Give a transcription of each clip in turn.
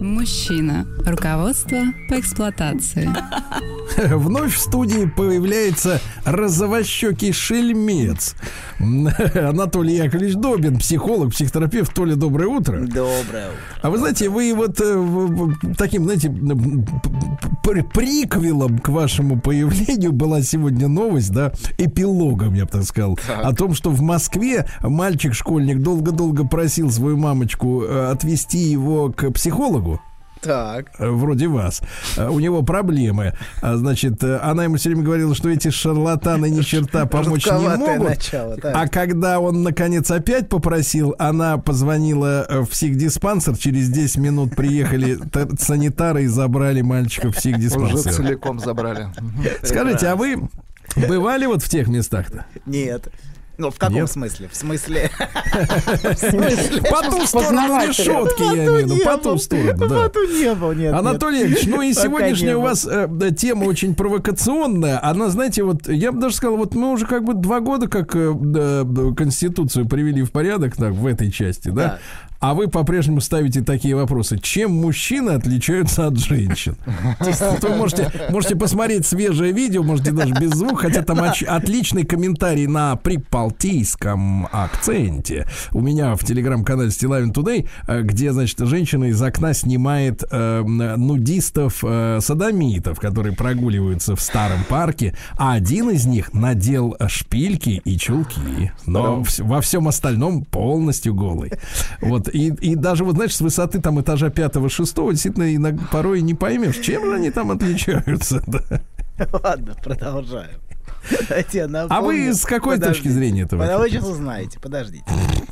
Мужчина. Руководство по эксплуатации. Вновь в студии появляется розовощекий шельмец. Анатолий Яковлевич Добин, психолог, психотерапевт. Толя, доброе утро. Доброе утро. А вы знаете, вы вот э, таким, знаете, приквелом к вашему появлению была сегодня новость, да, эпилогом, я бы так сказал, так. о том, что в Москве мальчик-школьник долго-долго просил свою мамочку э, отвезти его к психологу. Так. Э, вроде вас. Э, у него проблемы. А, значит, э, она ему все время говорила, что эти шарлатаны ни черта помочь не могут. Начало, а когда он, наконец, опять попросил, она позвонила в психдиспансер. Через 10 минут приехали санитары и забрали мальчика в психдиспансер. Уже целиком забрали. Скажите, а вы бывали вот в тех местах-то? Нет. Ну, в каком Нет? смысле? В смысле... По ту сторону решетки, я имею в виду. По ту сторону, да. По ту нет. Анатолий Ильич, ну и сегодняшняя у вас э, тема очень провокационная. Она, знаете, вот, я бы даже сказал, вот мы уже как бы два года как э, Конституцию привели в порядок, так, в этой части, да? А вы по-прежнему ставите такие вопросы. Чем мужчины отличаются от женщин? Вы можете, можете посмотреть свежее видео, можете даже без звука, хотя там отличный комментарий на прибалтийском акценте. У меня в телеграм-канале Стилавин Тудей, э, где, значит, женщина из окна снимает э, нудистов, э, садомитов, которые прогуливаются в старом парке, а один из них надел шпильки и чулки, но во всем остальном полностью голый. Вот и, и даже, вот, знаешь, с высоты там этажа пятого-шестого действительно иногда, порой не поймешь, чем же они там отличаются. Да. Ладно, продолжаем. А вы с какой точки зрения этого? Вы сейчас узнаете, подождите.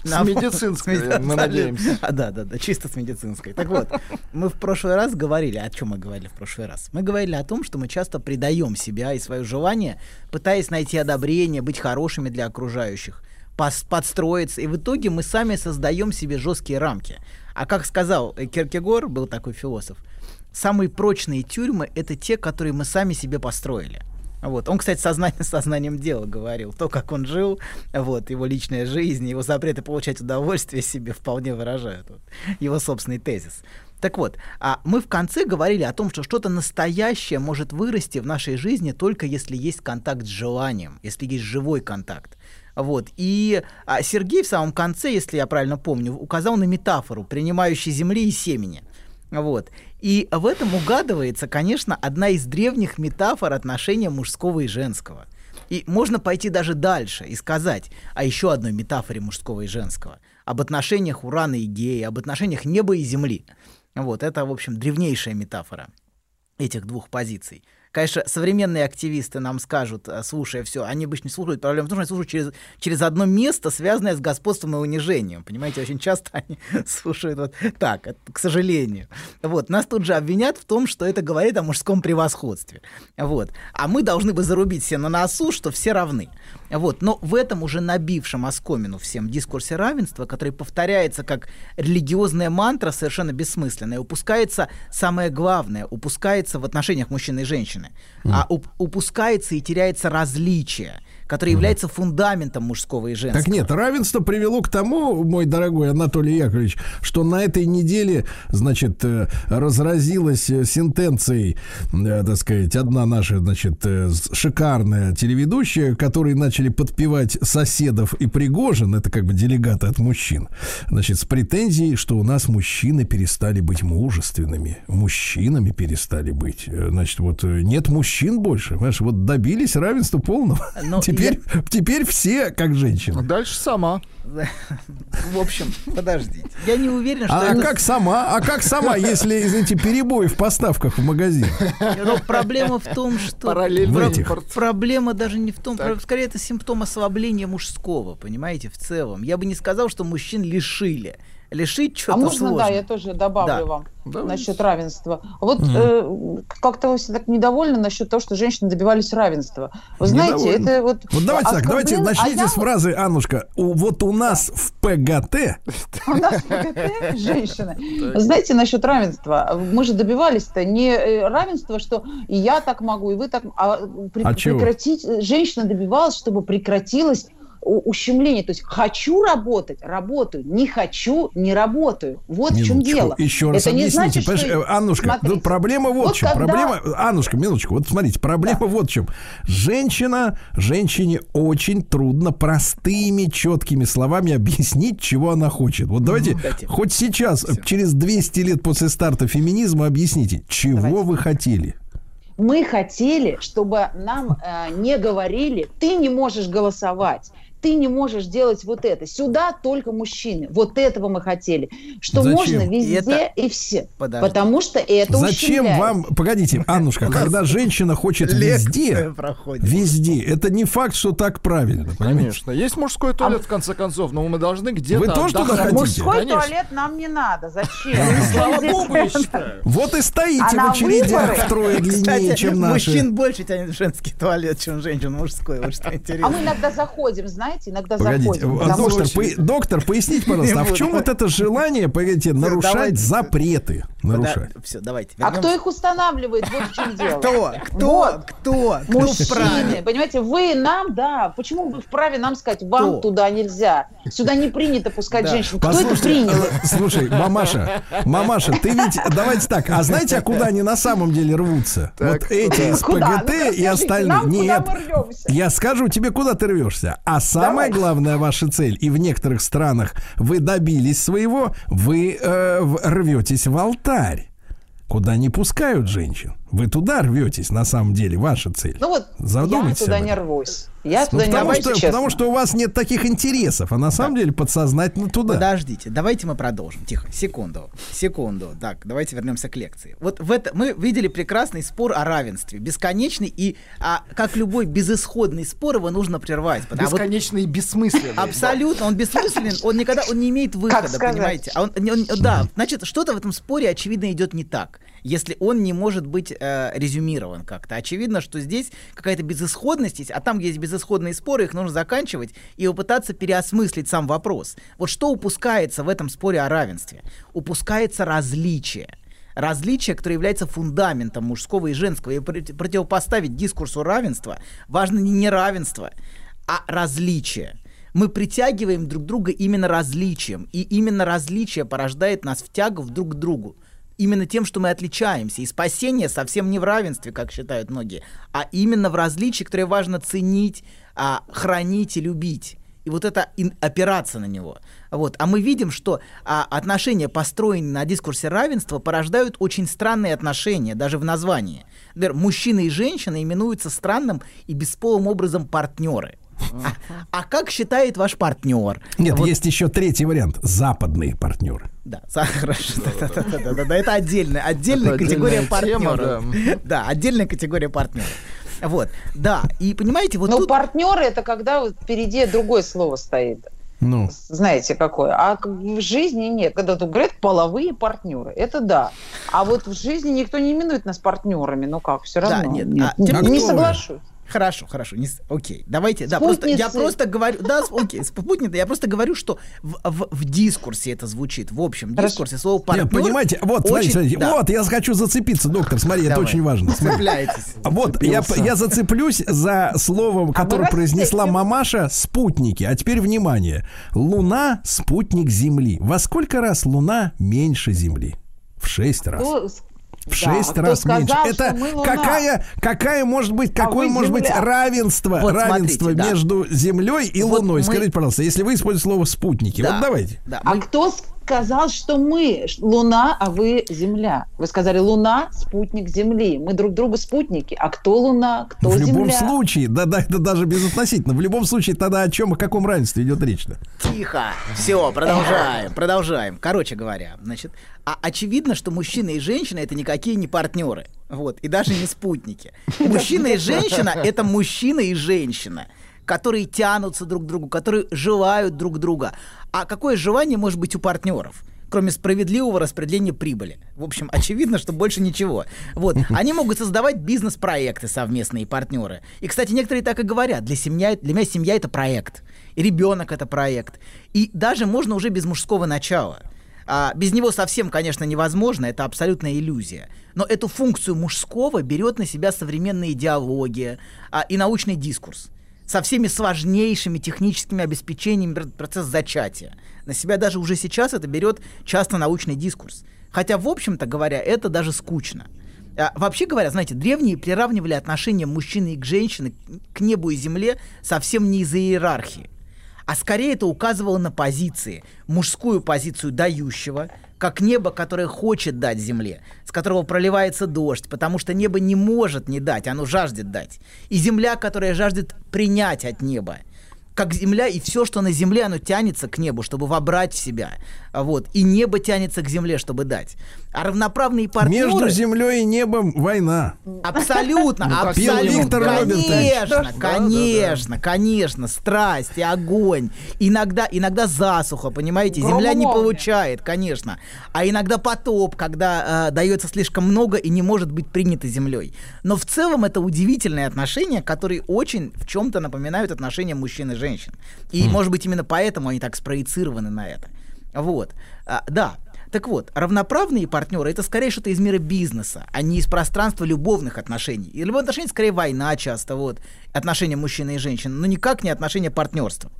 С медицинской, мы надеемся. А, да, да, да, чисто с медицинской. Так вот, мы в прошлый раз говорили, о чем мы говорили в прошлый раз? Мы говорили о том, что мы часто предаем себя и свое желание, пытаясь найти одобрение, быть хорошими для окружающих подстроиться, и в итоге мы сами создаем себе жесткие рамки. А как сказал Киркегор, был такой философ, самые прочные тюрьмы — это те, которые мы сами себе построили. Вот. Он, кстати, сознание, сознанием дела говорил. То, как он жил, вот, его личная жизнь, его запреты получать удовольствие себе вполне выражают вот, его собственный тезис. Так вот, а мы в конце говорили о том, что что-то настоящее может вырасти в нашей жизни только если есть контакт с желанием, если есть живой контакт. Вот. И а, Сергей в самом конце, если я правильно помню, указал на метафору принимающей земли и семени. Вот. И в этом угадывается, конечно, одна из древних метафор отношения мужского и женского. И можно пойти даже дальше и сказать о еще одной метафоре мужского и женского. Об отношениях Урана и Геи, об отношениях неба и земли. Вот, это, в общем, древнейшая метафора этих двух позиций. Конечно, современные активисты нам скажут, э, слушая все, они обычно слушают, проблема в том, что они слушают через, через одно место, связанное с господством и унижением. Понимаете, очень часто они слушают вот так, к сожалению. Вот, нас тут же обвинят в том, что это говорит о мужском превосходстве. Вот. А мы должны бы зарубить все на носу, что все равны. Вот. Но в этом уже набившем оскомину всем дискурсе равенства, который повторяется как религиозная мантра, совершенно бессмысленная, упускается самое главное, упускается в отношениях мужчины и женщины, mm. а уп- упускается и теряется различие который является фундаментом мужского и женского. Так нет, равенство привело к тому, мой дорогой Анатолий Яковлевич, что на этой неделе, значит, э, разразилась э, сентенцией, э, так сказать, одна наша, значит, шикарная телеведущая, которые начали подпевать соседов и Пригожин, это как бы делегаты от мужчин, значит, с претензией, что у нас мужчины перестали быть мужественными, мужчинами перестали быть. Значит, вот нет мужчин больше, понимаешь, вот добились равенства полного. Но Теперь, я... теперь все как женщины. Дальше сама. В общем, подождите. Я не уверен, что а, это... как сама? А как сама, если, извините, перебои в поставках в магазин? Но проблема в том, что... Параллельно Проблема даже не в том... Так. Скорее, это симптом ослабления мужского, понимаете, в целом. Я бы не сказал, что мужчин лишили лишить что-то А можно, сложно. да, я тоже добавлю да. вам Давайте. насчет равенства. Вот mm. э, как-то вы все так недовольны насчет того, что женщины добивались равенства. Вы знаете, недовольны. это вот... Вот давайте так, давайте начните а с фразы, Аннушка. Вот у нас в ПГТ... У нас в ПГТ женщины. Знаете, насчет равенства. Мы же добивались-то не э, равенства, что и я так могу, и вы так... А, а прекратить... Женщина добивалась, чтобы прекратилось ущемление. То есть хочу работать, работаю, не хочу, не работаю. Вот минуточку, в чем дело. Еще раз Это объясните. Не значит, что... Э, Аннушка, смотрите, проблема вот, вот в чем. Когда... Проблема, Аннушка, минуточку, вот смотрите, проблема да. вот в чем. Женщина, женщине очень трудно простыми, четкими словами объяснить, чего она хочет. Вот давайте, Дайте. хоть сейчас, Все. через 200 лет после старта феминизма, объясните, чего давайте. вы хотели. Мы хотели, чтобы нам э, не говорили, ты не можешь голосовать ты не можешь делать вот это. Сюда только мужчины. Вот этого мы хотели. Что Зачем? можно везде это... и все. Подожди. Потому что это Зачем вам... Погодите, Аннушка, когда женщина хочет везде, везде, это не факт, что так правильно. Конечно. Есть мужской туалет, в конце концов, но мы должны где-то... Вы тоже туда хотите? Мужской туалет нам не надо. Зачем? Слава богу, я считаю. Вот и стоите а в очередях втрое длиннее, чем наши. Мужчин больше тянет женский туалет, чем женщин мужской. Вот что интересно. А мы иногда заходим, знаете, знаете, иногда Погодите, заходим. Доктор, по, доктор, поясните, пожалуйста, а в чем вот это желание, погодите, нарушать запреты? Нарушать. Да, все, давайте. Вернемся. А кто их устанавливает? Вот в чем дело. Кто? Кто? Вот. Кто? Кто Мужчины. Понимаете, вы нам, да, почему вы вправе нам сказать, вам кто? туда нельзя? Сюда не принято пускать да. женщин. Кто это принял? Слушай, мамаша, мамаша, ты ведь, давайте так, а знаете, а куда они на самом деле рвутся? Так, вот эти из ПГТ ну, и остальные. Нет, я скажу тебе, куда ты рвешься. А сам самая главная ваша цель, и в некоторых странах вы добились своего, вы э, рветесь в алтарь, куда не пускают женщин. Вы туда рветесь, на самом деле, ваша цель. Ну вот, Задумайтесь я туда не рвусь. Я ну, туда потому, не что, потому что у вас нет таких интересов, а на самом да. деле подсознательно туда. Подождите, давайте мы продолжим. Тихо, секунду, секунду. Так, давайте вернемся к лекции. Вот в это мы видели прекрасный спор о равенстве, бесконечный и, а, как любой безысходный спор, его нужно прервать. Бесконечный вот, и бессмысленный. Абсолютно, он бессмысленен, он никогда, он не имеет выхода, понимаете? А он, он, да, значит, что-то в этом споре очевидно идет не так если он не может быть э, резюмирован как-то. Очевидно, что здесь какая-то безысходность есть, а там, где есть безысходные споры, их нужно заканчивать и попытаться переосмыслить сам вопрос. Вот что упускается в этом споре о равенстве? Упускается различие различие, которое является фундаментом мужского и женского. И противопоставить дискурсу равенства важно не неравенство, а различие. Мы притягиваем друг друга именно различием, и именно различие порождает нас в тягу друг к другу именно тем, что мы отличаемся. И спасение совсем не в равенстве, как считают многие, а именно в различии, которое важно ценить, а, хранить и любить. И вот это опираться на него. Вот. А мы видим, что а, отношения, построенные на дискурсе равенства, порождают очень странные отношения, даже в названии. Например, мужчина и женщина именуются странным и бесполым образом партнеры. А, а как считает ваш партнер? Нет, вот. есть еще третий вариант. Западные партнеры. Да, хорошо. Да, да, да, да, да, это отдельная, отдельная это категория партнеров. Да. да, отдельная категория партнеров. Вот, да, и понимаете, вот Но тут... партнеры это когда вот впереди другое слово стоит. Ну. Знаете, какое. А в жизни нет. Когда тут говорят половые партнеры, это да. А вот в жизни никто не именует нас партнерами. Ну как, все равно. Да, нет. нет. А, не, не соглашусь. Хорошо, хорошо, не, окей, давайте, да, просто я просто говорю, да, окей, спутницы, я просто говорю, что в, в, в дискурсе это звучит, в общем хорошо. дискурсе слово партнер. Нет, понимаете, вот, очень, смотрите, да. вот, я хочу зацепиться, доктор, смотри, Давай. это очень важно. Цепляйтесь. Вот, я, я зацеплюсь за словом, а которое а произнесла мамаша, спутники. А теперь внимание, Луна спутник Земли. Во сколько раз Луна меньше Земли? В шесть раз. В да, шесть раз сказал, меньше. Это какая, какая может быть, а какое может быть равенство, вот равенство смотрите, между да. Землей и вот Луной? Мы... Скажите, пожалуйста, если вы используете слово спутники, да, вот давайте. Да, мы... А кто сказал, что мы Луна, а вы Земля. Вы сказали, Луна – спутник Земли. Мы друг другу спутники. А кто Луна, кто в Земля? В любом случае, да, да, это даже безотносительно. В любом случае, тогда о чем, о каком равенстве идет речь-то? Тихо. Все, продолжаем, продолжаем. Короче говоря, значит, а очевидно, что мужчина и женщина это никакие не партнеры. Вот, и даже не спутники. Мужчина и женщина это мужчина и женщина которые тянутся друг к другу, которые желают друг друга. А какое желание может быть у партнеров? кроме справедливого распределения прибыли. В общем, очевидно, что больше ничего. Вот. Они могут создавать бизнес-проекты совместные партнеры. И, кстати, некоторые так и говорят. Для, семья, для меня семья — это проект. И ребенок — это проект. И даже можно уже без мужского начала. А, без него совсем, конечно, невозможно, это абсолютная иллюзия. Но эту функцию мужского берет на себя современная идеология а, и научный дискурс. Со всеми сложнейшими техническими обеспечениями процесса зачатия. На себя даже уже сейчас это берет часто научный дискурс. Хотя, в общем-то говоря, это даже скучно. А, вообще говоря, знаете, древние приравнивали отношения мужчины и к женщине, к небу и земле совсем не из-за иерархии. А скорее это указывало на позиции. Мужскую позицию дающего, как небо, которое хочет дать земле, с которого проливается дождь, потому что небо не может не дать, оно жаждет дать. И земля, которая жаждет принять от неба как земля, и все, что на земле, оно тянется к небу, чтобы вобрать в себя. Вот. И небо тянется к земле, чтобы дать. А равноправные партнеры... Между землей и небом война. Абсолютно, ну, абсолютно. Конечно, конечно, конечно. Страсть и огонь. Иногда, иногда засуха, понимаете? Земля не получает, конечно. А иногда потоп, когда э, дается слишком много и не может быть принято землей. Но в целом это удивительные отношения, которые очень в чем-то напоминают отношения мужчин и женщин женщин. И, mm. может быть, именно поэтому они так спроецированы на это. Вот. А, да. Так вот, равноправные партнеры это скорее что-то из мира бизнеса, а не из пространства любовных отношений. И любовные отношения скорее война часто, вот, отношения мужчины и женщины, но никак не отношения партнерства.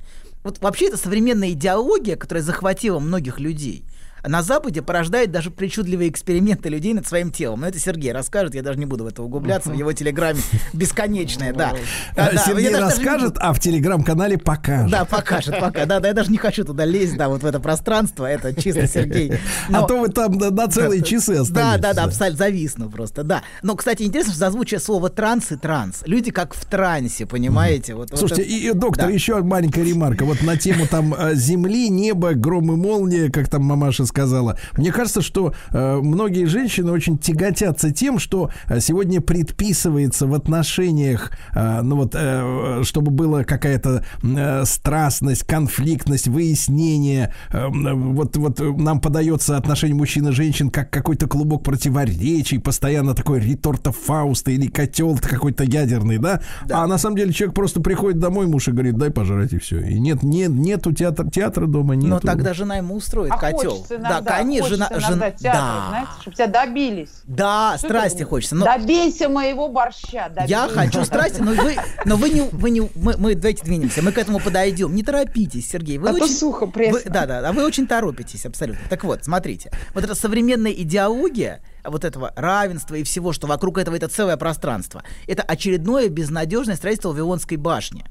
Вот вообще это современная идеология, которая захватила многих людей на Западе порождает даже причудливые эксперименты людей над своим телом. Но это Сергей расскажет, я даже не буду в это углубляться, в его телеграме бесконечное, да. Сергей расскажет, а в телеграм-канале покажет. Да, покажет, пока. Да, да, я даже не хочу туда лезть, да, вот в это пространство, это чисто Сергей. А то вы там на целые часы останетесь. Да, да, да, абсолютно зависну просто, да. Но, кстати, интересно, что зазвучие слова транс и транс. Люди как в трансе, понимаете? Вот, Слушайте, и, доктор, еще маленькая ремарка. Вот на тему там э, земли, неба, гром и молния, как там мамаша сказала. Мне кажется, что э, многие женщины очень тяготятся тем, что э, сегодня предписывается в отношениях, э, ну вот, э, чтобы была какая-то э, страстность, конфликтность, выяснение. Э, вот, вот нам подается отношение мужчин и женщин как какой-то клубок противоречий, постоянно такой реторта Фауста или котел какой-то ядерный, да? да? А на самом деле человек просто приходит домой, муж и говорит, дай пожрать и все. И нет, нет, нету театра, театра дома, нет. Но тогда жена ему устроит а котел. Иногда, да, конечно, жена, жена, театр, да. знаете, чтобы тебя добились. Да, что страсти это? хочется. Но... Добейся моего борща. Добейся. Я хочу страсти, но вы, но вы не, вы не, мы, мы давайте двинемся, мы к этому подойдем. Не торопитесь, Сергей. Вы а очень, то сухо, пресно. Вы, да, да, а вы очень торопитесь, абсолютно. Так вот, смотрите, вот эта современная идеология, вот этого равенства и всего, что вокруг этого это целое пространство. Это очередное безнадежное строительство Вавилонской башни.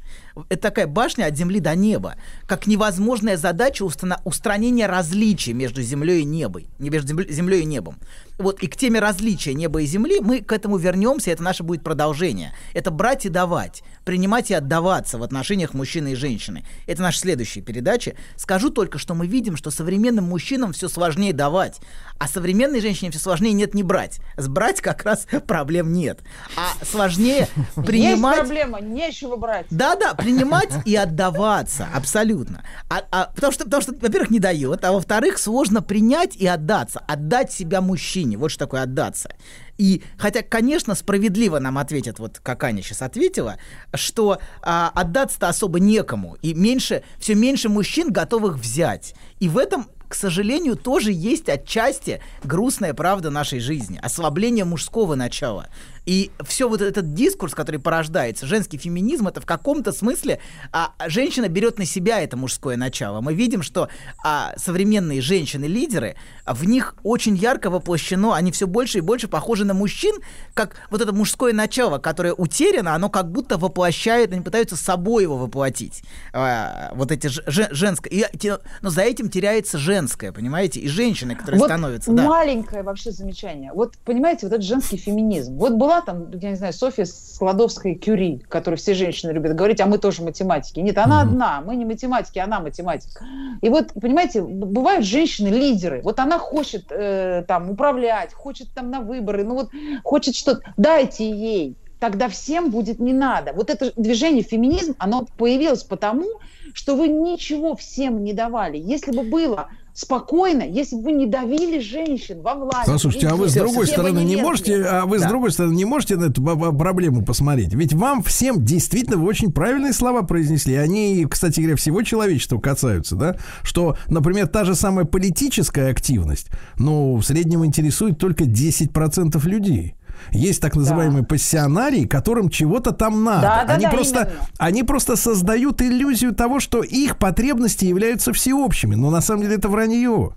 Это такая башня от земли до неба, как невозможная задача устранения различий между землей и небом, между землей и небом. Вот и к теме различия неба и земли мы к этому вернемся, это наше будет продолжение. Это брать и давать, принимать и отдаваться в отношениях мужчины и женщины. Это наша следующая передача. Скажу только, что мы видим, что современным мужчинам все сложнее давать, а современной женщине все сложнее нет не брать. Сбрать как раз проблем нет. А сложнее принимать... Есть проблема, нечего брать. Да-да, принимать и отдаваться, абсолютно. А, а, потому, что, потому что, во-первых, не дает, а во-вторых, сложно принять и отдаться, отдать себя мужчине. Вот что такое отдаться. И хотя, конечно, справедливо нам ответят, вот как Аня сейчас ответила, что а, отдаться-то особо некому, и меньше, все меньше мужчин готовых взять. И в этом к сожалению, тоже есть отчасти грустная правда нашей жизни, ослабление мужского начала. И все вот этот дискурс, который порождается, женский феминизм, это в каком-то смысле а, женщина берет на себя это мужское начало. Мы видим, что а, современные женщины-лидеры, в них очень ярко воплощено, они все больше и больше похожи на мужчин, как вот это мужское начало, которое утеряно, оно как будто воплощает, они пытаются собой его воплотить. А, вот эти женское. И, но за этим теряется женское, понимаете? И женщины, которые вот становятся. Маленькое да. вообще замечание. Вот понимаете, вот этот женский феминизм. Вот была была там, я не знаю, Софья Складовская Кюри, которую все женщины любят говорить, а мы тоже математики. Нет, она mm-hmm. одна, мы не математики, она математик. И вот, понимаете, бывают женщины-лидеры. Вот она хочет э, там управлять, хочет там на выборы, ну вот хочет что-то. Дайте ей, тогда всем будет не надо. Вот это движение феминизм, оно появилось потому, что вы ничего всем не давали. Если бы было спокойно, если бы вы не давили женщин во власти. Послушайте, а вы с другой стороны не можете, а вы да. с другой стороны не можете на эту проблему посмотреть. Ведь вам всем действительно вы очень правильные слова произнесли. Они, кстати говоря, всего человечества касаются, да? Что, например, та же самая политическая активность, ну, в среднем интересует только 10% людей. Есть так называемые да. пассионарии, которым чего-то там надо. Да, да, они, да, просто, они просто создают иллюзию того, что их потребности являются всеобщими. Но на самом деле это вранье.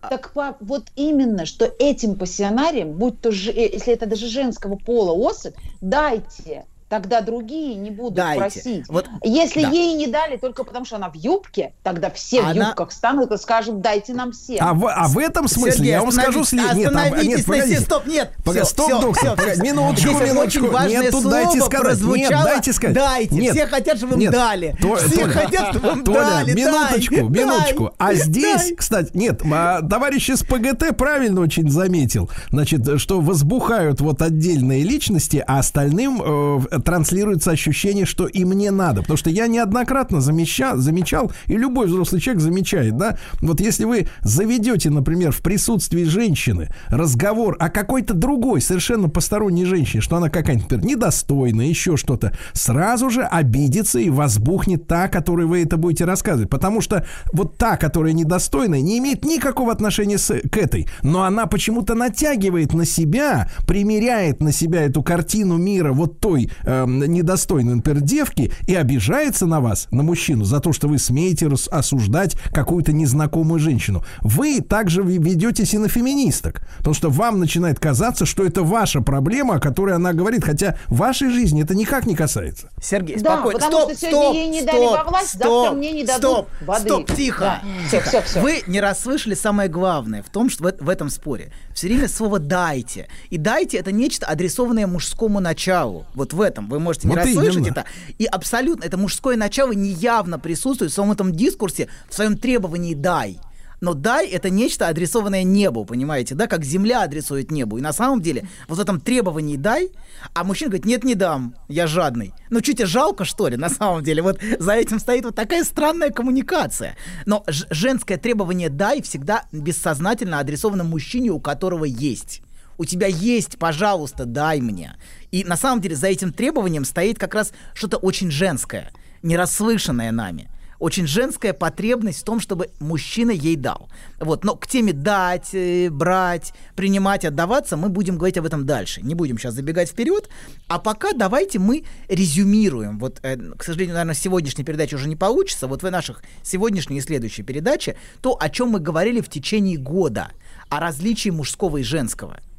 Так вот именно, что этим пассионариям, будь то, э, если это даже женского пола особь, дайте тогда другие не будут Дайте. просить. Вот, Если да. ей не дали только потому, что она в юбке, тогда все она... в юбках станут и скажут, дайте нам все. А в, а в этом смысле Сергей, я вам скажу следующее. Нет, а, нет, погодите. стоп, нет. Погоди, стоп, все, доктор, все, все, минуточку, Здесь минуточку. Нет, тут дайте сказать. Нет, дайте сказать. Дайте, нет, все хотят, чтобы им дали. То, все Толя, хотят, чтобы им Толя, дали. Минуточку, дай, минуточку. Дай, а здесь, дай. кстати, нет, а, товарищ из ПГТ правильно очень заметил, значит, что возбухают вот отдельные личности, а остальным э, транслируется ощущение, что и мне надо. Потому что я неоднократно замечал, замечал, и любой взрослый человек замечает, да, вот если вы заведете, например, в присутствии женщины разговор о какой-то другой, совершенно посторонней женщине, что она какая-нибудь, например, недостойная, еще что-то, сразу же обидится и возбухнет та, которой вы это будете рассказывать. Потому что вот та, которая недостойная, не имеет никакого отношения с, к этой. Но она почему-то натягивает на себя, примеряет на себя эту картину мира вот той э, недостойной недостойны, например, девки, и обижается на вас, на мужчину, за то, что вы смеете осуждать какую-то незнакомую женщину. Вы также ведетесь и на феминисток. Потому что вам начинает казаться, что это ваша проблема, о которой она говорит, хотя в вашей жизни это никак не касается. Сергей, да, спокойно. потому стоп, что сегодня стоп, ей не стоп, дали во власть, стоп, завтра мне не дадут стоп, воды. Стоп, тихо. Да. Все, все, все. Вы не расслышали самое главное в том, что в, в этом споре. Все время слово «дайте». И «дайте» — это нечто, адресованное мужскому началу. Вот в этом. Вы можете не вот расслышать это. И абсолютно это мужское начало неявно присутствует в своем этом дискурсе, в своем требовании «дай». Но дай это нечто адресованное небу, понимаете, да, как земля адресует небу. И на самом деле вот в этом требовании дай, а мужчина говорит, нет, не дам, я жадный. Ну, чуть и жалко, что ли, на самом деле. Вот за этим стоит вот такая странная коммуникация. Но женское требование дай всегда бессознательно адресовано мужчине, у которого есть у тебя есть, пожалуйста, дай мне. И на самом деле за этим требованием стоит как раз что-то очень женское, нерасслышанное нами. Очень женская потребность в том, чтобы мужчина ей дал. Вот. Но к теме дать, э, брать, принимать, отдаваться мы будем говорить об этом дальше. Не будем сейчас забегать вперед. А пока давайте мы резюмируем. Вот, э, к сожалению, наверное, сегодняшняя передача уже не получится. Вот в наших сегодняшней и следующей передаче то, о чем мы говорили в течение года. О различии мужского и женского –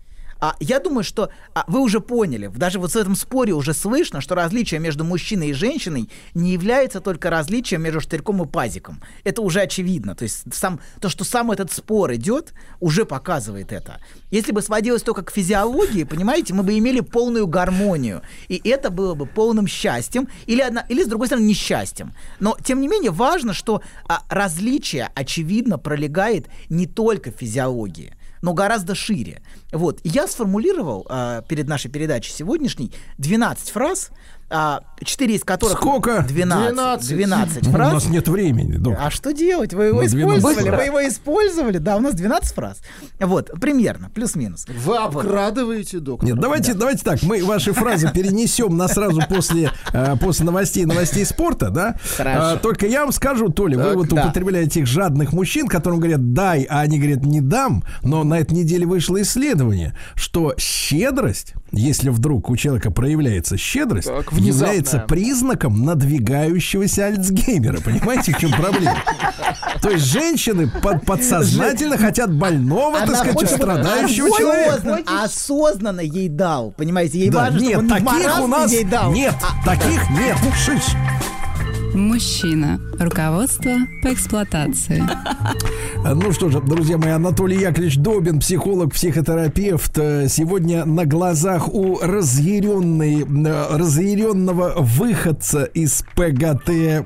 а я думаю, что а, вы уже поняли, даже вот в этом споре уже слышно, что различие между мужчиной и женщиной не является только различием между штырьком и пазиком. Это уже очевидно. То есть сам, то, что сам этот спор идет, уже показывает это. Если бы сводилось только к физиологии, понимаете, мы бы имели полную гармонию. И это было бы полным счастьем или, одна, или с другой стороны, несчастьем. Но, тем не менее, важно, что а, различие, очевидно, пролегает не только в физиологии но гораздо шире. Вот. Я сформулировал э, перед нашей передачей сегодняшней 12 фраз, а, 4 из которых... Сколько? 12. 12, 12 фраз. У нас нет времени, доктор. А что делать? Вы его использовали? Вы его использовали? Да, у нас 12 фраз. Вот, примерно, плюс-минус. Вы обкрадываете, вот. доктор. Нет, давайте, да. давайте так, мы ваши фразы перенесем на сразу после, э, после новостей, новостей спорта, да? Хорошо. А, только я вам скажу, Толя, так, вы вот да. употребляете этих жадных мужчин, которым говорят «дай», а они говорят «не дам», но на этой неделе вышло исследование, что щедрость, если вдруг у человека проявляется щедрость, так, является признаком надвигающегося Альцгеймера. Понимаете, в чем проблема? То есть женщины под, подсознательно хотят больного, Она так сказать, страдающего человека. Осознанно ей дал. Понимаете, ей да, важно, нет, чтобы таких у нас ей дал. Нет, а, таких нет. Шиш. Мужчина. Руководство по эксплуатации. Ну что же, друзья мои, Анатолий Яковлевич Добин, психолог, психотерапевт. Э, сегодня на глазах у разъяренной, э, разъяренного выходца из ПГТ э,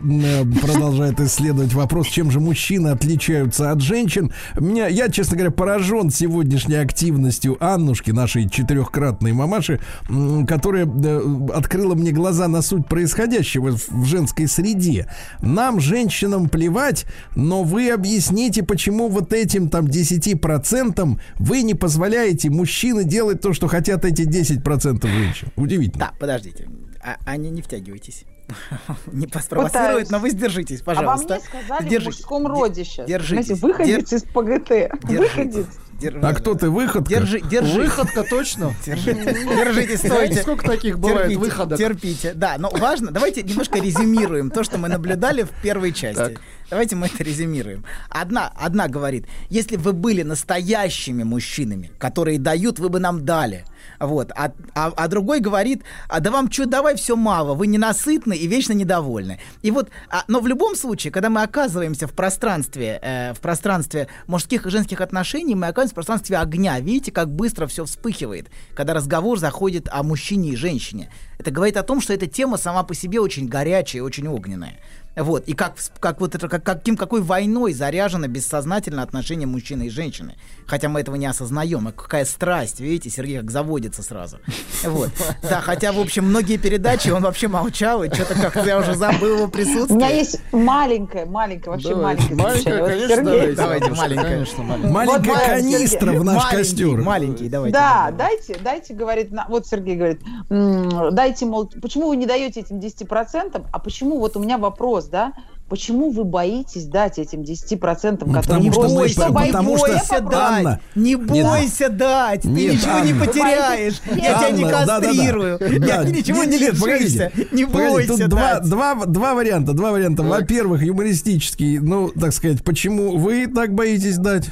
продолжает исследовать вопрос, чем же мужчины отличаются от женщин. Меня, я, честно говоря, поражен сегодняшней активностью Аннушки, нашей четырехкратной мамаши, которая открыла мне глаза на суть происходящего в женской среде. Нам женщинам плевать, но вы объясните, почему вот этим там 10% вы не позволяете мужчины делать то, что хотят эти 10% женщин. Удивительно. Да, подождите. А, Аня, не втягивайтесь. Не спровоцирует, но вы сдержитесь, пожалуйста. А вам мне сказали Держись. в мужском роде сейчас. Держитесь. Знаете, выходец Дер... из ПГТ. Держитесь. Выходец. Держи, а кто ты, выходка? Держи, держи. Выходка точно? Держите, стойте. Сколько таких бывает выходок? Терпите. Да, но важно, давайте немножко резюмируем то, что мы наблюдали в первой части. Давайте мы это резюмируем. Одна, одна говорит, если вы были настоящими мужчинами, которые дают, вы бы нам дали. Вот. А, а, а другой говорит, а да вам что, давай все мало, вы ненасытны и вечно недовольны. И вот, а, но в любом случае, когда мы оказываемся в пространстве, э, в пространстве мужских и женских отношений, мы оказываемся в пространстве огня. Видите, как быстро все вспыхивает, когда разговор заходит о мужчине и женщине. Это говорит о том, что эта тема сама по себе очень горячая, очень огненная. Вот. И как, как вот это, как, каким, какой войной заряжено бессознательно отношение мужчины и женщины. Хотя мы этого не осознаем. А какая страсть, видите, Сергей как заводится сразу. Вот. Да, хотя, в общем, многие передачи он вообще молчал, и что-то как-то я уже забыл его присутствие. У меня есть маленькая, маленькая, вообще маленькая. Маленькая, конечно, давайте, давайте, маленькая. Конечно, маленькая. Маленькая вот, канистра Сергей. в наш маленький, костер. Маленький, давайте. Да, дайте, дайте, говорит, вот Сергей говорит, дайте, мол, почему вы не даете этим 10%, а почему, вот у меня вопрос, да, Почему вы боитесь дать этим 10%, ну, которые не просто... Бойся, что потому что, дать, Анна, не бойся нет, дать, ты нет, ничего Анна, не потеряешь, я Анна, тебя не кастрирую, да, да, да. я да. ничего нет, не лишишься, не бойся тут два, два, два варианта, два варианта. Во-первых, юмористический, ну, так сказать, почему вы так боитесь дать?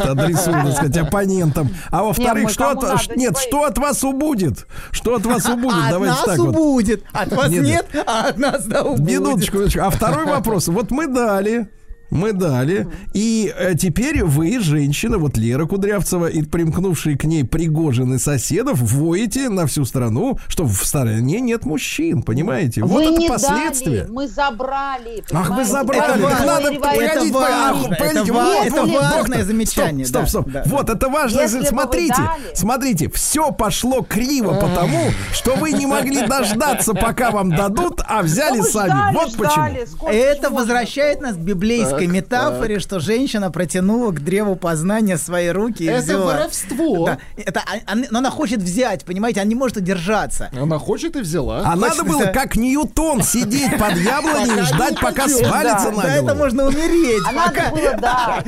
Адресую, так сказать, оппонентам. А во-вторых, что от, нет, не что от вас убудет? Что от вас убудет? Давайте от нас так убудет. Вот. От вас нет, нет, а от нас да убудет. Минуточку, А второй вопрос. Вот мы дали мы дали. И э, теперь вы, женщина, вот Лера Кудрявцева и примкнувшие к ней Пригожин соседов, воете на всю страну, что в стране нет мужчин, понимаете? Вы вот не это последствия. Дали, мы забрали. Ах, вы забрали. Это, надо, это погодите, важно, это, вот, это важное замечание. Стоп, стоп, стоп. Да, вот, да. это важное. Если смотрите, смотрите, все пошло криво потому, что вы не могли дождаться, пока вам дадут, а взяли сами. Вот почему. Это возвращает нас к библейскому так, метафоре, так. что женщина протянула к древу познания свои руки и это взяла. воровство. Да, это, а, но она хочет взять, понимаете, она не может удержаться. Она хочет и взяла. А хочет надо было, как Ньютон, сидеть под яблоней и ждать, пока свалится на это можно умереть. А надо было, да.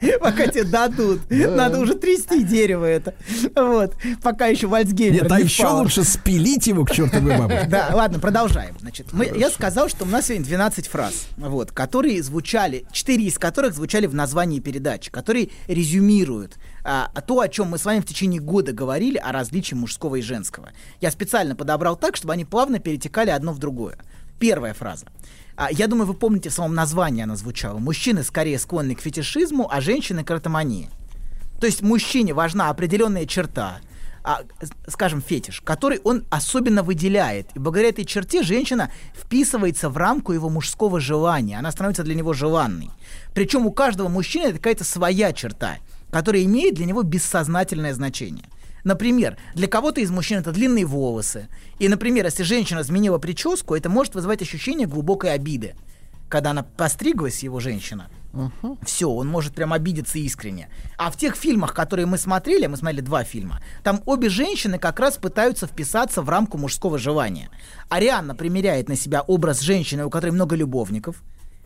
Пока тебе дадут. Надо уже трясти дерево это. Вот. Пока еще Вальцгеймер Нет, а еще лучше спилить его к чертовой бабушке. Да, ладно, продолжаем. Значит, я сказал, что у нас сегодня 12 фраз, вот, которые звучат звучали, четыре из которых звучали в названии передачи, которые резюмируют а, то, о чем мы с вами в течение года говорили, о различии мужского и женского. Я специально подобрал так, чтобы они плавно перетекали одно в другое. Первая фраза. А, я думаю, вы помните, в самом названии она звучала. Мужчины скорее склонны к фетишизму, а женщины к эротомании. То есть мужчине важна определенная черта, а, скажем, фетиш, который он особенно выделяет. И благодаря этой черте женщина вписывается в рамку его мужского желания. Она становится для него желанной. Причем у каждого мужчины это какая-то своя черта, которая имеет для него бессознательное значение. Например, для кого-то из мужчин это длинные волосы. И, например, если женщина изменила прическу, это может вызывать ощущение глубокой обиды. Когда она постриглась, его женщина, Угу. Все, он может прям обидеться искренне. А в тех фильмах, которые мы смотрели, мы смотрели два фильма, там обе женщины как раз пытаются вписаться в рамку мужского желания. Арианна примеряет на себя образ женщины, у которой много любовников,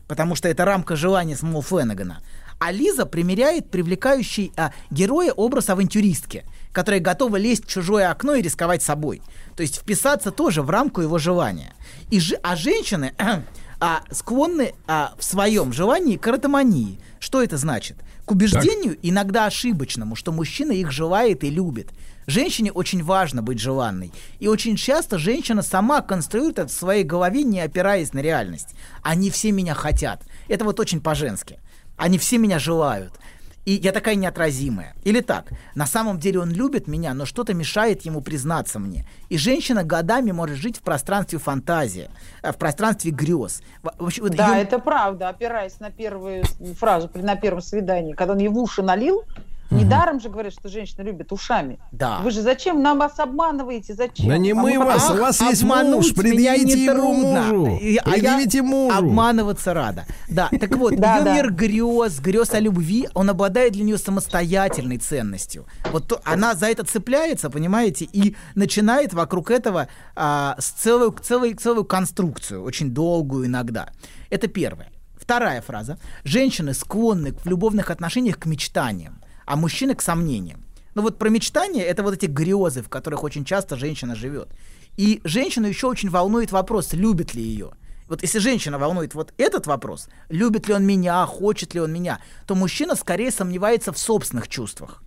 потому что это рамка желания самого Феннегана. А Лиза примеряет привлекающий а, героя образ авантюристки, которая готова лезть в чужое окно и рисковать собой. То есть вписаться тоже в рамку его желания. И, а женщины а, склонны а, в своем желании к эротомании. Что это значит? К убеждению, так. иногда ошибочному, что мужчина их желает и любит. Женщине очень важно быть желанной. И очень часто женщина сама конструирует это в своей голове, не опираясь на реальность. Они все меня хотят. Это вот очень по-женски. Они все меня желают и я такая неотразимая. Или так, на самом деле он любит меня, но что-то мешает ему признаться мне. И женщина годами может жить в пространстве фантазии, э, в пространстве грез. Общем, да, ее... это правда, опираясь на первую фразу на первом свидании, когда он ей в уши налил, Недаром же говорят, что женщины любят ушами. Да. Вы же зачем нам вас обманываете? Зачем? Да не а мы вас, у вас есть муж, предъявите ему мужу. Предъявите а мужу. Обманываться рада. Да, так вот, ее мир грез, грез о любви, он обладает для нее самостоятельной ценностью. Вот она за это цепляется, понимаете, и начинает вокруг этого а, целую, целую, целую конструкцию, очень долгую иногда. Это первое. Вторая фраза. Женщины склонны в любовных отношениях к мечтаниям, а мужчины к сомнениям. Ну вот про мечтания это вот эти грезы, в которых очень часто женщина живет. И женщину еще очень волнует вопрос, любит ли ее. Вот если женщина волнует вот этот вопрос, любит ли он меня, хочет ли он меня, то мужчина скорее сомневается в собственных чувствах.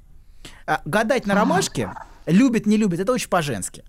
А, гадать на ромашке, любит, не любит, это очень по-женски.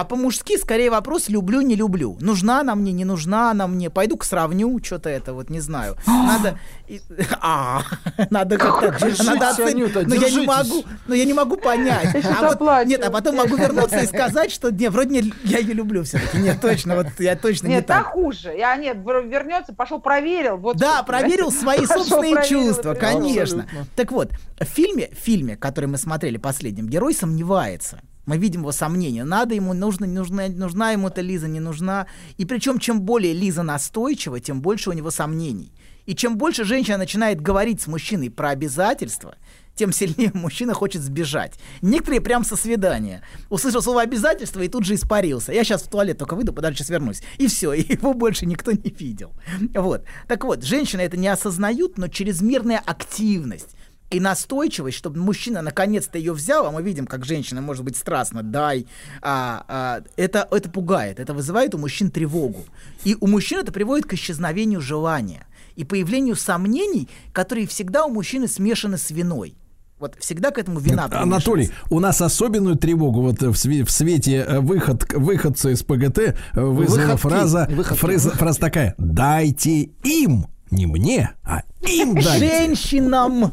А по-мужски скорее вопрос люблю, не люблю. Нужна она мне, не нужна она мне. Пойду-ка сравню, что-то это вот не знаю. Надо, а, надо как-то, надо оценить. Но я не могу, но я не могу понять. А вот, нет, а потом могу вернуться и сказать, что не, вроде не, я ее люблю все-таки. Нет, точно, вот я точно нет, не так. Нет, хуже. Я нет, вернется, пошел проверил. Вот да, проверил свои собственные чувства, конечно. Так вот, в фильме, в фильме, который мы смотрели последним, герой сомневается мы видим его сомнения. Надо ему, нужно, нужна, нужна ему эта Лиза, не нужна. И причем, чем более Лиза настойчива, тем больше у него сомнений. И чем больше женщина начинает говорить с мужчиной про обязательства, тем сильнее мужчина хочет сбежать. Некоторые прям со свидания. Услышал слово обязательство и тут же испарился. Я сейчас в туалет только выйду, подальше сейчас вернусь. И все, и его больше никто не видел. Вот. Так вот, женщины это не осознают, но чрезмерная активность и настойчивость, чтобы мужчина наконец-то ее взял, а мы видим, как женщина может быть страстно, дай, а, а, это, это пугает, это вызывает у мужчин тревогу. И у мужчин это приводит к исчезновению желания и появлению сомнений, которые всегда у мужчины смешаны с виной. Вот всегда к этому вина Анатолий, у нас особенную тревогу вот в, свете, в свете э, выход, выходца из ПГТ э, вызвала Выходки. фраза, Выходки. фраза, фраза такая «дайте им» не мне, а им дайте. Женщинам.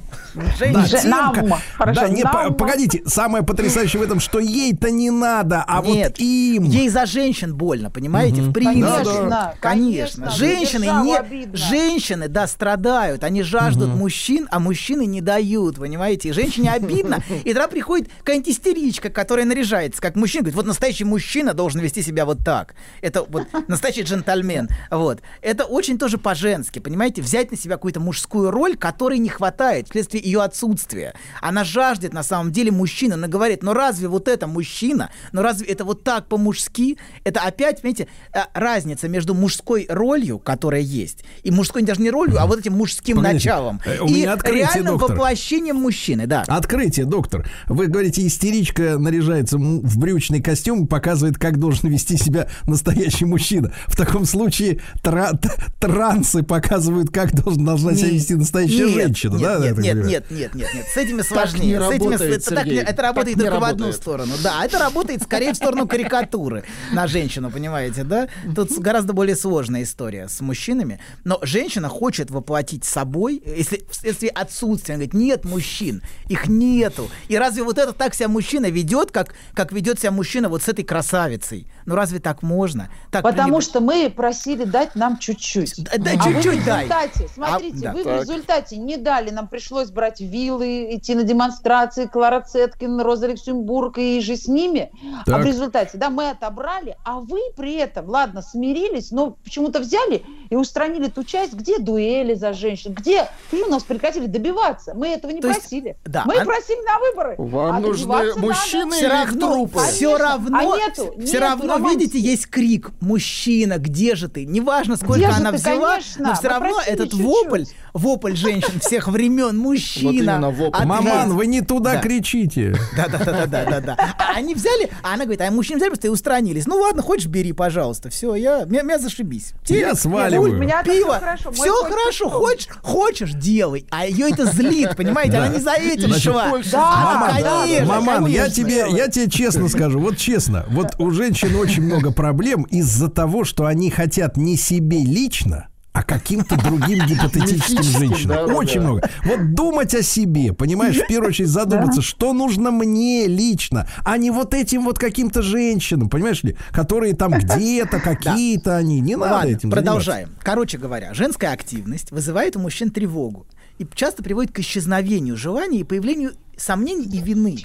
Женщинам. Хорошо, да, не, нам. погодите, самое потрясающее в этом, что ей-то не надо, а Нет, вот им. Ей за женщин больно, понимаете? Угу. В принципе. Конечно, конечно. конечно. Женщины не, обидно. женщины, да, страдают, они жаждут угу. мужчин, а мужчины не дают, понимаете? И женщине обидно, и тогда приходит какая-нибудь истеричка, которая наряжается, как мужчина, говорит, вот настоящий мужчина должен вести себя вот так. Это вот настоящий джентльмен. Вот. Это очень тоже по-женски, понимаете? Взять на себя какую-то мужскую роль, которой не хватает вследствие ее отсутствия. Она жаждет на самом деле мужчина. Она говорит, но разве вот это мужчина? Но разве это вот так по-мужски? Это опять, понимаете, э, разница между мужской ролью, которая есть, и мужской даже не ролью, а вот этим мужским Погодите, началом. Э, у и открытие, реальным доктор. воплощением мужчины, да. Открытие, доктор. Вы говорите, истеричка наряжается в брючный костюм и показывает, как должен вести себя настоящий мужчина. В таком случае тра- трансы показывают, как должен, должна себя вести настоящая нет, женщина, нет, да? Нет, нет, нет, нет, нет, нет. С этими сложнее. С этими, это, так, это работает только в одну сторону. Да, это работает скорее в сторону карикатуры на женщину, понимаете, да? Тут гораздо более сложная история с мужчинами. Но женщина хочет воплотить собой, если вследствие отсутствия, она говорит, нет мужчин, их нету. И разве вот это так себя мужчина ведет, как, как ведет себя мужчина вот с этой красавицей? Ну разве так можно? Так Потому что мы просили дать нам чуть-чуть. Да, да а чуть-чуть дай. Смотрите, а, да вы так. в результате не дали, нам пришлось брать виллы, идти на демонстрации, Клара Цеткин, Роза Люксембург и же с ними. Так. А в результате, да, мы отобрали, а вы при этом, ладно, смирились, но почему-то взяли и устранили ту часть, где дуэли за женщин, где почему нас прекратили добиваться. Мы этого не То просили. Есть, да, мы а... просили на выборы. Вам а нужны мужчины все равно, трупы? Все равно, а нету, все равно, романтики. видите, есть крик, мужчина, где же ты? Неважно, сколько где она взяла, конечно, но все равно этот чуть-чуть. вопль вопль женщин всех времен, мужчина. Вот Маман, вы не туда да. кричите. Да-да-да-да-да-да. А они взяли, а она говорит, а мужчины взяли просто и устранились. Ну ладно, хочешь, бери, пожалуйста. Все, я, меня, меня зашибись. Я сваливаю. Пиво. Все хорошо, хочешь, хочешь, делай. А ее это злит, понимаете? Она не за этим шла. Да, конечно. Маман, я тебе, я тебе честно скажу, вот честно, вот у женщин очень много проблем из-за того, что они хотят не себе лично, а каким-то другим гипотетическим женщинам. Очень много. Вот думать о себе, понимаешь, в первую очередь задуматься, что нужно мне лично, а не вот этим вот каким-то женщинам, понимаешь ли, которые там где-то, какие-то они. Не надо этим Продолжаем. Короче говоря, женская активность вызывает у мужчин тревогу и часто приводит к исчезновению желания и появлению сомнений и вины.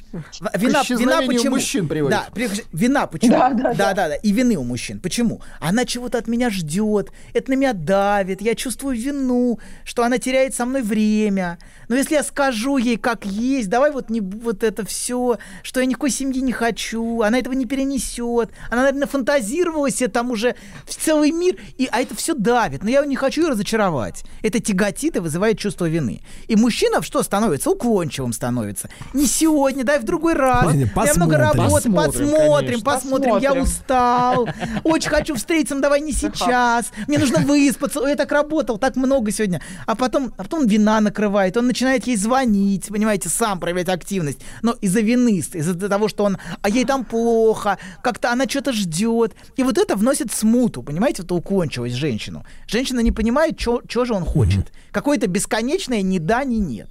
Вина, вина почему? мужчин приводит. Да, вина почему? Да да, да, да, да. И вины у мужчин. Почему? Она чего-то от меня ждет, это на меня давит, я чувствую вину, что она теряет со мной время. Но если я скажу ей, как есть, давай вот не вот это все, что я никакой семьи не хочу, она этого не перенесет, она, наверное, фантазировала себе там уже в целый мир, и, а это все давит. Но я не хочу ее разочаровать. Это тяготит и вызывает чувство вины. И мужчина что становится? Уклончивым становится. Не сегодня, дай в другой раз. Посмотрим, я много работы, посмотрим, посмотрим, посмотрим, посмотрим. Я устал. Очень хочу встретиться, но давай не сейчас. Мне нужно выспаться. Я так работал, так много сегодня. А потом, а потом вина накрывает. Он начинает ей звонить, понимаете, сам проявлять активность. Но из-за вины, из-за того, что он, а ей там плохо, как-то она что-то ждет. И вот это вносит смуту, понимаете, вот уклончивость женщину. Женщина не понимает, что же он хочет. Какое-то бесконечное ни да, ни нет.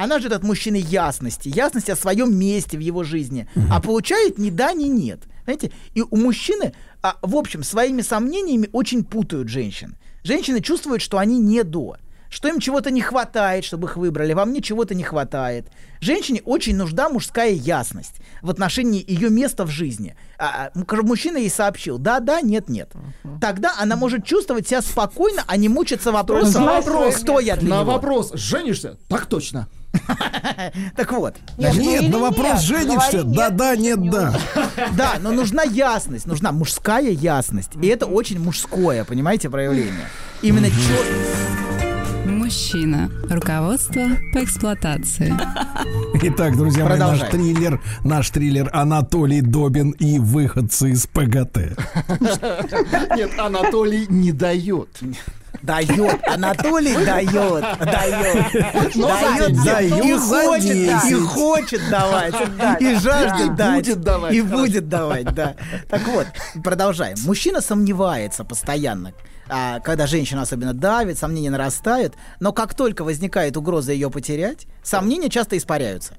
Она ждет от мужчины ясности, ясности о своем месте в его жизни, а получает ни да, ни нет. Знаете, и у мужчины, а, в общем, своими сомнениями очень путают женщин. Женщины чувствуют, что они не до что им чего-то не хватает, чтобы их выбрали, вам мне чего-то не хватает. Женщине очень нужна мужская ясность в отношении ее места в жизни. А, а мужчина ей сообщил, да, да, нет, нет. Тогда она может чувствовать себя спокойно, а не мучиться вопросом, вопрос, кто я для На него. вопрос, женишься? Так точно. Так вот. Нет, нет на вопрос женишься? Да, да, нет, да. Да, но нужна ясность, нужна мужская ясность. И это очень мужское, понимаете, проявление. Именно четкость. Мужчина. Руководство по эксплуатации. Итак, друзья мои, наш триллер, наш триллер Анатолий Добин и выходцы из ПГТ. Нет, Анатолий не дает. Дает, Анатолий дает, дает, дает, дает, и хочет, и хочет давать, и жаждет дать, будет давать, и будет давать, да. Так вот, продолжаем. Мужчина сомневается постоянно, а, когда женщина особенно давит, сомнения нарастают, но как только возникает угроза ее потерять, сомнения часто испаряются.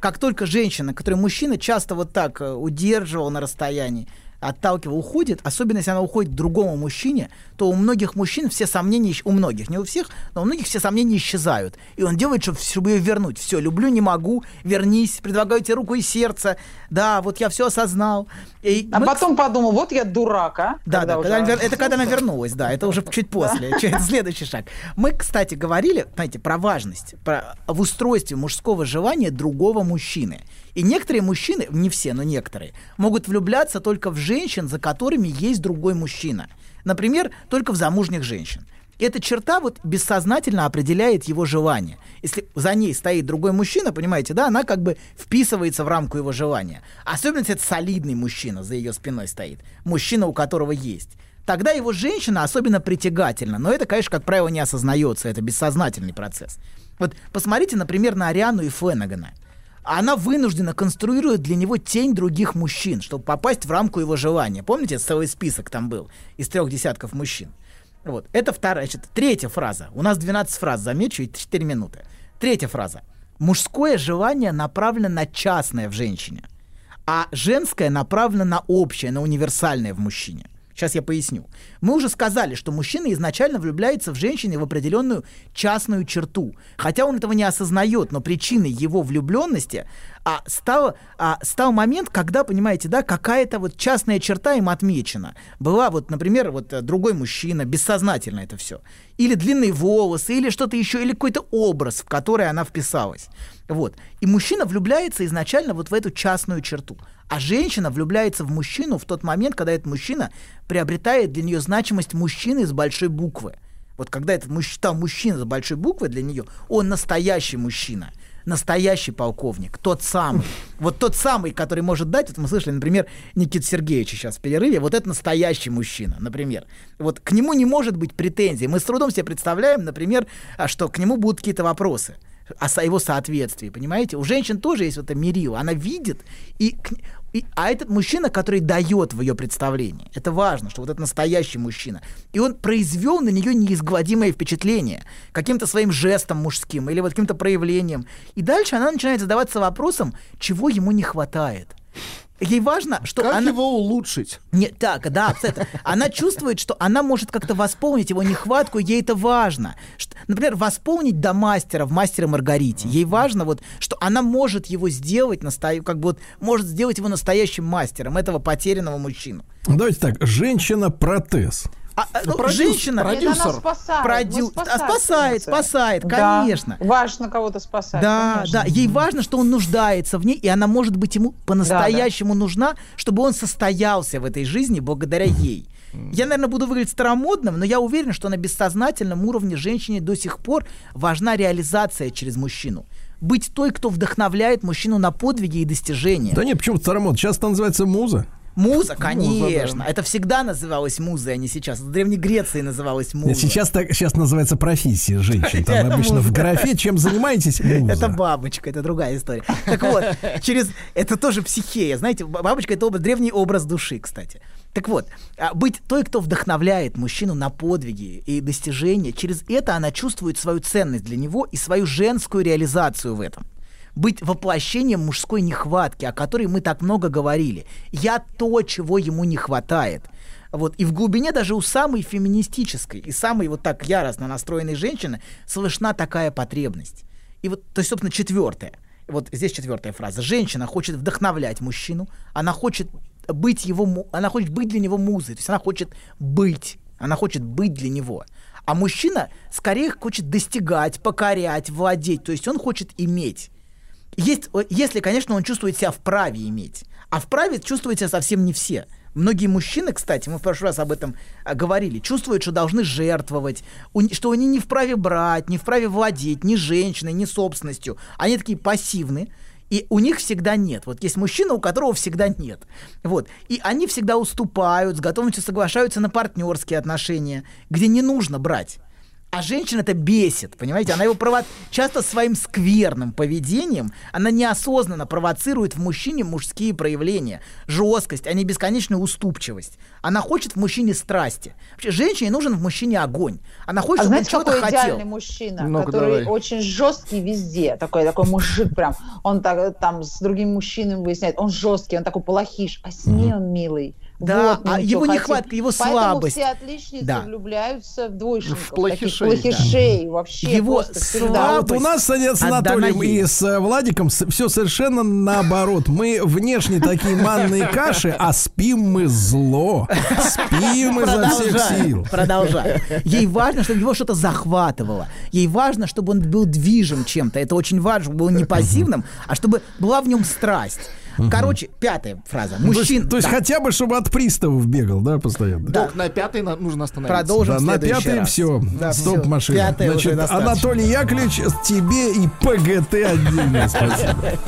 Как только женщина, которую мужчина часто вот так э, удерживал на расстоянии, отталкивал, уходит, особенно если она уходит другому мужчине, то у многих мужчин все сомнения, у многих, не у всех, но у многих все сомнения исчезают. И он делает, чтобы, чтобы ее вернуть. Все, люблю, не могу, вернись, предлагаю тебе руку и сердце. Да, вот я все осознал. И а мы... потом подумал, вот я дурак, а? Да, когда да, уже... когда, это когда она вернулась, да, это уже чуть после, следующий шаг. Мы, кстати, говорили, знаете, про важность, про в устройстве мужского желания другого мужчины. И некоторые мужчины, не все, но некоторые, могут влюбляться только в женщин, за которыми есть другой мужчина. Например, только в замужних женщин. Эта черта вот бессознательно определяет его желание. Если за ней стоит другой мужчина, понимаете, да, она как бы вписывается в рамку его желания. Особенно если это солидный мужчина за ее спиной стоит. Мужчина, у которого есть тогда его женщина особенно притягательна. Но это, конечно, как правило, не осознается, это бессознательный процесс. Вот посмотрите, например, на Ариану и Феннегана она вынуждена конструировать для него тень других мужчин, чтобы попасть в рамку его желания. Помните, целый список там был из трех десятков мужчин. Вот. Это вторая, значит, третья фраза. У нас 12 фраз, замечу, и 4 минуты. Третья фраза. Мужское желание направлено на частное в женщине, а женское направлено на общее, на универсальное в мужчине. Сейчас я поясню. Мы уже сказали, что мужчина изначально влюбляется в женщине в определенную частную черту. Хотя он этого не осознает, но причиной его влюбленности а, стал, а, стал момент, когда, понимаете, да, какая-то вот частная черта им отмечена. Была вот, например, вот э, другой мужчина, бессознательно это все. Или длинные волосы, или что-то еще, или какой-то образ, в который она вписалась. Вот. И мужчина влюбляется изначально вот в эту частную черту. А женщина влюбляется в мужчину в тот момент, когда этот мужчина приобретает для нее значимость мужчины с большой буквы. Вот когда этот мужчина, мужчина с большой буквы для нее, он настоящий мужчина настоящий полковник, тот самый. Вот тот самый, который может дать, вот мы слышали, например, Никит Сергеевича сейчас в перерыве, вот это настоящий мужчина, например. Вот к нему не может быть претензий. Мы с трудом себе представляем, например, а что к нему будут какие-то вопросы о его соответствии, понимаете? У женщин тоже есть вот это мерило, она видит, и, и, а этот мужчина, который дает в ее представлении, это важно, что вот это настоящий мужчина, и он произвел на нее неизгладимое впечатление каким-то своим жестом мужским или вот каким-то проявлением, и дальше она начинает задаваться вопросом, чего ему не хватает. Ей важно, что как она... его улучшить? Не, так, да, абсолютно. Она чувствует, что она может как-то восполнить его нехватку, ей это важно. Что, например, восполнить до мастера в «Мастере Маргарите». Ей важно, вот, что она может его сделать, насто... как бы вот, может сделать его настоящим мастером, этого потерянного мужчину. Давайте так, женщина-протез. А, ну, продюс, женщина, продюсер, спасает, продю... а спасает, спасает, да. конечно. Важно кого-то спасать. Да, конечно. да. Ей важно, что он нуждается в ней, и она может быть ему по-настоящему да, да. нужна, чтобы он состоялся в этой жизни благодаря ей. Я, наверное, буду выглядеть старомодным, но я уверен, что на бессознательном уровне женщине до сих пор важна реализация через мужчину быть той, кто вдохновляет мужчину на подвиги и достижения. Да нет, почему старомод? Сейчас это называется муза. Муза, конечно. Муза, да. Это всегда называлось музой, а не сейчас. В Древней Греции называлось муза. Сейчас, так, сейчас называется профессия женщин. Там обычно в графе чем занимаетесь? Муза. Это бабочка, это другая история. Так вот, через... Это тоже психея. Знаете, бабочка — это образ, древний образ души, кстати. Так вот, а, быть той, кто вдохновляет мужчину на подвиги и достижения, через это она чувствует свою ценность для него и свою женскую реализацию в этом быть воплощением мужской нехватки, о которой мы так много говорили. Я то, чего ему не хватает. Вот. И в глубине даже у самой феминистической и самой вот так яростно настроенной женщины слышна такая потребность. И вот, то есть, собственно, четвертое. Вот здесь четвертая фраза. Женщина хочет вдохновлять мужчину, она хочет быть его, она хочет быть для него музой, то есть она хочет быть, она хочет быть для него. А мужчина скорее хочет достигать, покорять, владеть, то есть он хочет иметь. Есть, если, конечно, он чувствует себя вправе иметь. А вправе чувствуют себя совсем не все. Многие мужчины, кстати, мы в прошлый раз об этом а, говорили, чувствуют, что должны жертвовать, что они не вправе брать, не вправе владеть ни женщиной, ни собственностью. Они такие пассивные. И у них всегда нет. Вот есть мужчина, у которого всегда нет. Вот. И они всегда уступают, с готовностью соглашаются на партнерские отношения, где не нужно брать. А женщина это бесит, понимаете? Она его прово... часто своим скверным поведением, она неосознанно провоцирует в мужчине мужские проявления, жесткость, а не бесконечную уступчивость. Она хочет в мужчине страсти. Вообще, женщине нужен в мужчине огонь. Она хочет, а чтобы знаете, он что-то хотел. идеальный мужчина, ну который давай. очень жесткий везде, такой такой мужик прям, он так, там с другим мужчинами выясняет, он жесткий, он такой плохиш, а с ней он милый да, вот, а его нехватка, его Поэтому слабость. все отличницы да. влюбляются в двоечников, в плохишей, плохишей да. вообще. Его слабость. Вот у нас с Анатолием и с э, Владиком все совершенно наоборот. Мы внешне такие манные каши, а спим мы зло. Спим изо всех сил. Продолжай. Ей важно, чтобы его что-то захватывало. Ей важно, чтобы он был движим чем-то. Это очень важно, чтобы был не пассивным, а чтобы была в нем страсть. Угу. Короче, пятая фраза. Мужчин. То есть, то есть да. хотя бы, чтобы от приставов бегал, да, постоянно. Да. на пятой нужно остановиться. Продолжим да, на пятой все. Да, Стоп все. машина. Значит, Анатолий Яковлевич, тебе и ПГТ отдельно спасибо.